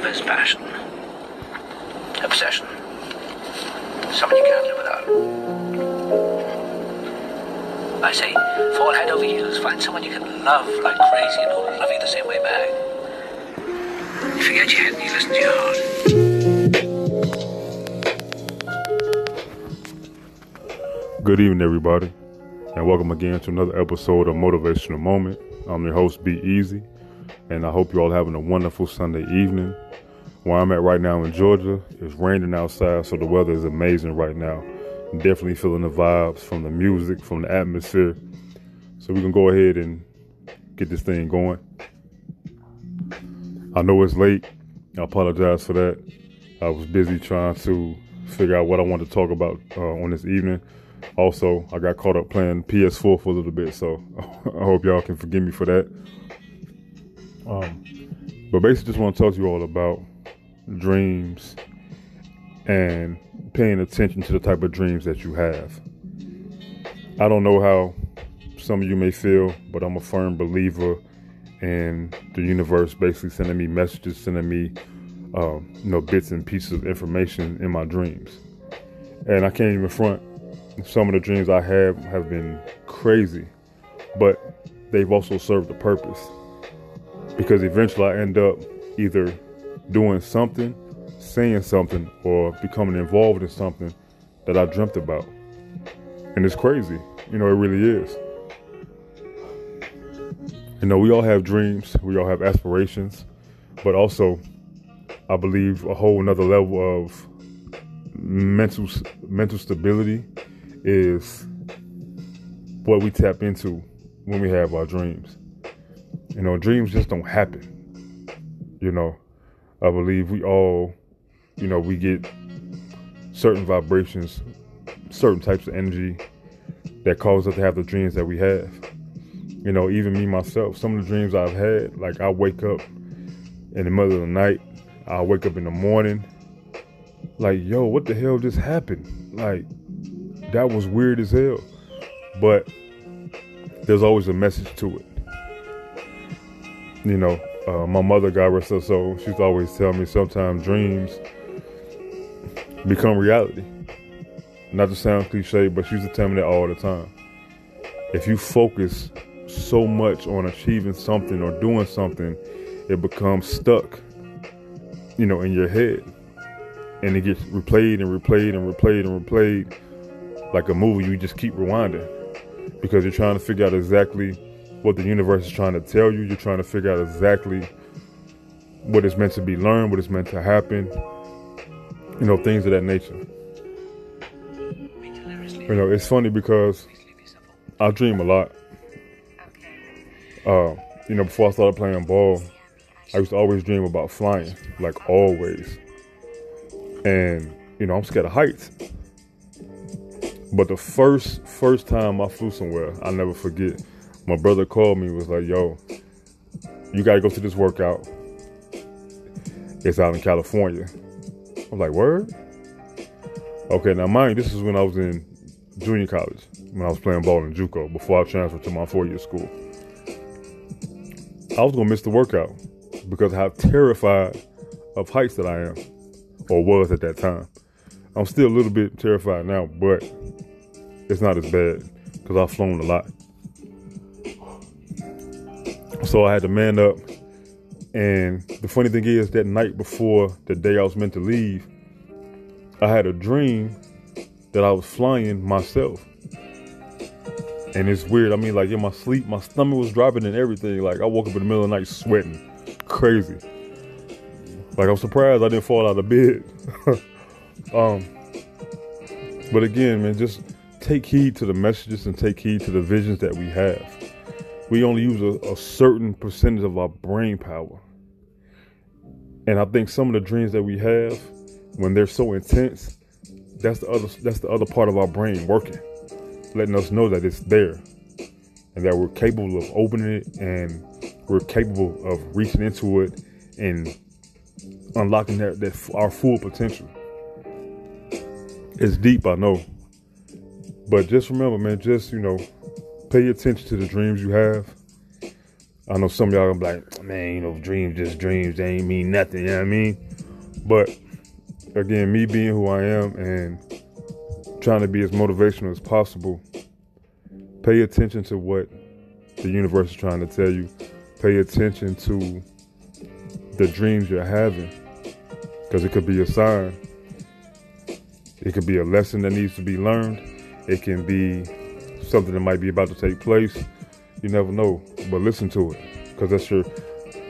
Love is passion. Obsession. Someone you can't live without. I say, fall head over heels. Find someone you can love like crazy and who will love you the same way back. You forget your head and you listen to your heart. Good evening, everybody, and welcome again to another episode of Motivational Moment. I'm your host, Be Easy and I hope you're all having a wonderful Sunday evening. Where I'm at right now in Georgia, it's raining outside, so the weather is amazing right now. I'm definitely feeling the vibes from the music, from the atmosphere. So we can go ahead and get this thing going. I know it's late. I apologize for that. I was busy trying to figure out what I want to talk about uh, on this evening. Also, I got caught up playing PS4 for a little bit, so I hope y'all can forgive me for that. Um, but basically, just want to talk to you all about dreams and paying attention to the type of dreams that you have. I don't know how some of you may feel, but I'm a firm believer in the universe basically sending me messages, sending me, um, you know, bits and pieces of information in my dreams. And I can't even front. Some of the dreams I have have been crazy, but they've also served a purpose because eventually I end up either doing something, saying something, or becoming involved in something that I dreamt about. And it's crazy. You know, it really is. You know, we all have dreams, we all have aspirations, but also, I believe a whole another level of mental mental stability is what we tap into when we have our dreams. You know, dreams just don't happen. You know, I believe we all, you know, we get certain vibrations, certain types of energy that cause us to have the dreams that we have. You know, even me myself, some of the dreams I've had, like I wake up in the middle of the night, I wake up in the morning, like, yo, what the hell just happened? Like, that was weird as hell. But there's always a message to it you know, uh, my mother, God rest her soul, she's always tell me sometimes dreams become reality. Not to sound cliche, but she used to tell me that all the time. If you focus so much on achieving something or doing something, it becomes stuck, you know, in your head. And it gets replayed and replayed and replayed and replayed like a movie. You just keep rewinding because you're trying to figure out exactly what the universe is trying to tell you. You're trying to figure out exactly what is meant to be learned, what is meant to happen, you know, things of that nature. You know, it's funny because I dream a lot. Uh, you know, before I started playing ball, I used to always dream about flying, like always. And, you know, I'm scared of heights. But the first first time I flew somewhere, I'll never forget my brother called me was like, yo, you got to go to this workout. It's out in California. I'm like, word? Okay, now mind you, this is when I was in junior college, when I was playing ball in JUCO, before I transferred to my four-year school. I was gonna miss the workout because how terrified of heights that I am, or was at that time. I'm still a little bit terrified now, but it's not as bad because I've flown a lot. So I had to man up. And the funny thing is, that night before the day I was meant to leave, I had a dream that I was flying myself. And it's weird. I mean, like in my sleep, my stomach was dropping and everything. Like I woke up in the middle of the night sweating, crazy. Like I'm surprised I didn't fall out of bed. um, but again, man, just take heed to the messages and take heed to the visions that we have. We only use a, a certain percentage of our brain power. And I think some of the dreams that we have, when they're so intense, that's the other that's the other part of our brain working, letting us know that it's there, and that we're capable of opening it, and we're capable of reaching into it and unlocking that, that our full potential. It's deep, I know, but just remember, man, just you know, pay attention to the dreams you have. I know some y'all gonna be like, man, you know, dreams just dreams, they ain't mean nothing, you know what I mean? But again, me being who I am and trying to be as motivational as possible, pay attention to what the universe is trying to tell you. Pay attention to the dreams you're having because it could be a sign. It could be a lesson that needs to be learned. It can be something that might be about to take place. You never know, but listen to it because that's your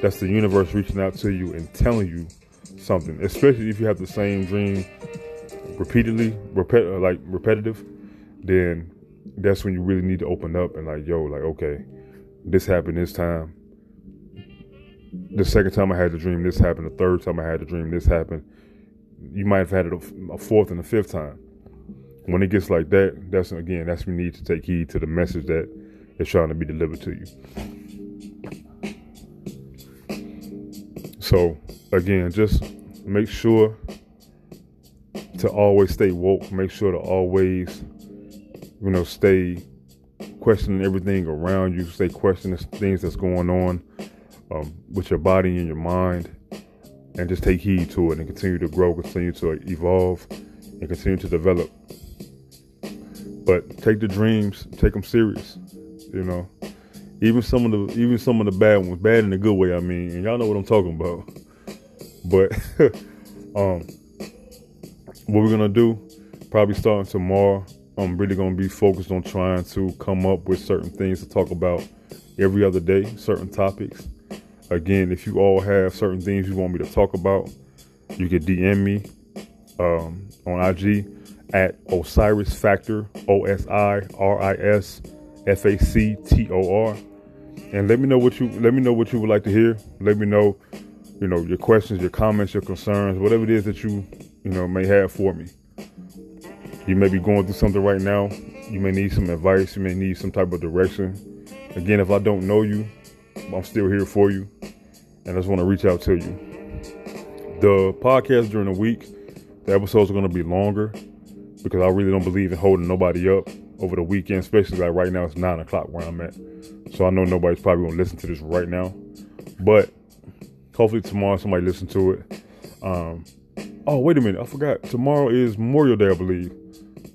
that's the universe reaching out to you and telling you something. Especially if you have the same dream repeatedly, repet- like repetitive, then that's when you really need to open up and like, yo, like, okay, this happened this time. The second time I had the dream, this happened. The third time I had the dream, this happened. You might have had it a, a fourth and a fifth time. When it gets like that, that's again, that's you need to take heed to the message that is trying to be delivered to you. So again, just make sure to always stay woke. Make sure to always, you know, stay questioning everything around you. Stay questioning things that's going on um, with your body and your mind, and just take heed to it and continue to grow, continue to evolve, and continue to develop. But take the dreams, take them serious. You know, even some of the even some of the bad ones, bad in a good way. I mean, and y'all know what I'm talking about. But um, what we're gonna do, probably starting tomorrow, I'm really gonna be focused on trying to come up with certain things to talk about every other day, certain topics. Again, if you all have certain things you want me to talk about, you can DM me um, on IG at Osiris Factor, O S I R I S F A C T O R, and let me know what you let me know what you would like to hear. Let me know you know, your questions, your comments, your concerns, whatever it is that you, you know, may have for me. You may be going through something right now. You may need some advice. You may need some type of direction. Again, if I don't know you, I'm still here for you. And I just want to reach out to you. The podcast during the week, the episodes are going to be longer because I really don't believe in holding nobody up over the weekend, especially like right now, it's nine o'clock where I'm at. So I know nobody's probably to listen to this right now. But Hopefully tomorrow somebody listen to it. Um, oh, wait a minute, I forgot. Tomorrow is Memorial Day, I believe.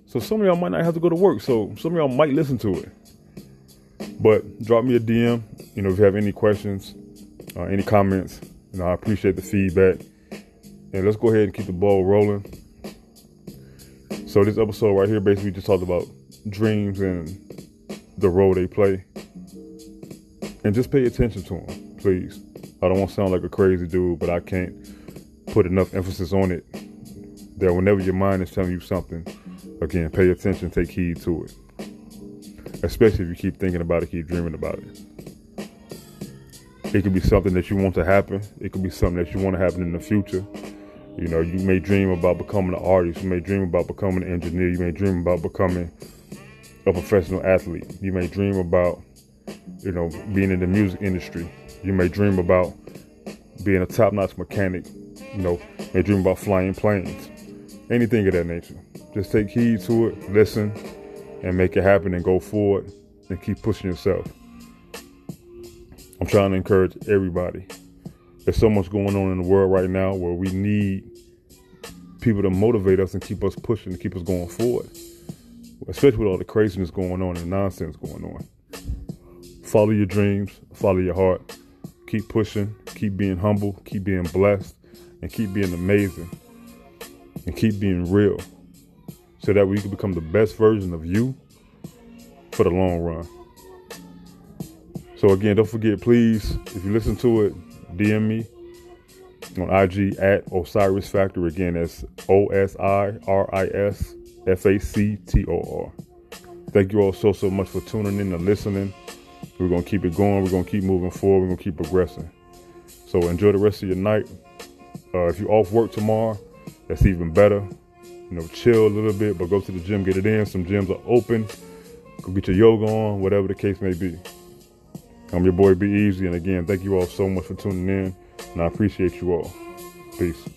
So some of y'all might not have to go to work. So some of y'all might listen to it. But drop me a DM. You know, if you have any questions, uh, any comments, you know, I appreciate the feedback. And let's go ahead and keep the ball rolling. So this episode right here basically just talked about dreams and the role they play. And just pay attention to them, please. I don't want to sound like a crazy dude, but I can't put enough emphasis on it that whenever your mind is telling you something, again, pay attention, take heed to it. Especially if you keep thinking about it, keep dreaming about it. It could be something that you want to happen. It could be something that you want to happen in the future. You know, you may dream about becoming an artist. You may dream about becoming an engineer. You may dream about becoming a professional athlete. You may dream about, you know, being in the music industry. You may dream about being a top-notch mechanic. You know, may dream about flying planes. Anything of that nature. Just take heed to it, listen, and make it happen and go forward and keep pushing yourself. I'm trying to encourage everybody. There's so much going on in the world right now where we need people to motivate us and keep us pushing and keep us going forward. Especially with all the craziness going on and nonsense going on. Follow your dreams, follow your heart, keep pushing, keep being humble, keep being blessed, and keep being amazing. and keep being real so that we can become the best version of you for the long run. So again, don't forget, please, if you listen to it, DM me on IG at Osiris Factor. Again, that's O S I R I S F A C T O R. Thank you all so so much for tuning in and listening. We're gonna keep it going. We're gonna keep moving forward. We're gonna keep progressing. So enjoy the rest of your night. Uh, if you're off work tomorrow, that's even better. You know, chill a little bit, but go to the gym, get it in. Some gyms are open. Go get your yoga on, whatever the case may be. I'm your boy Be Easy, and again, thank you all so much for tuning in, and I appreciate you all. Peace.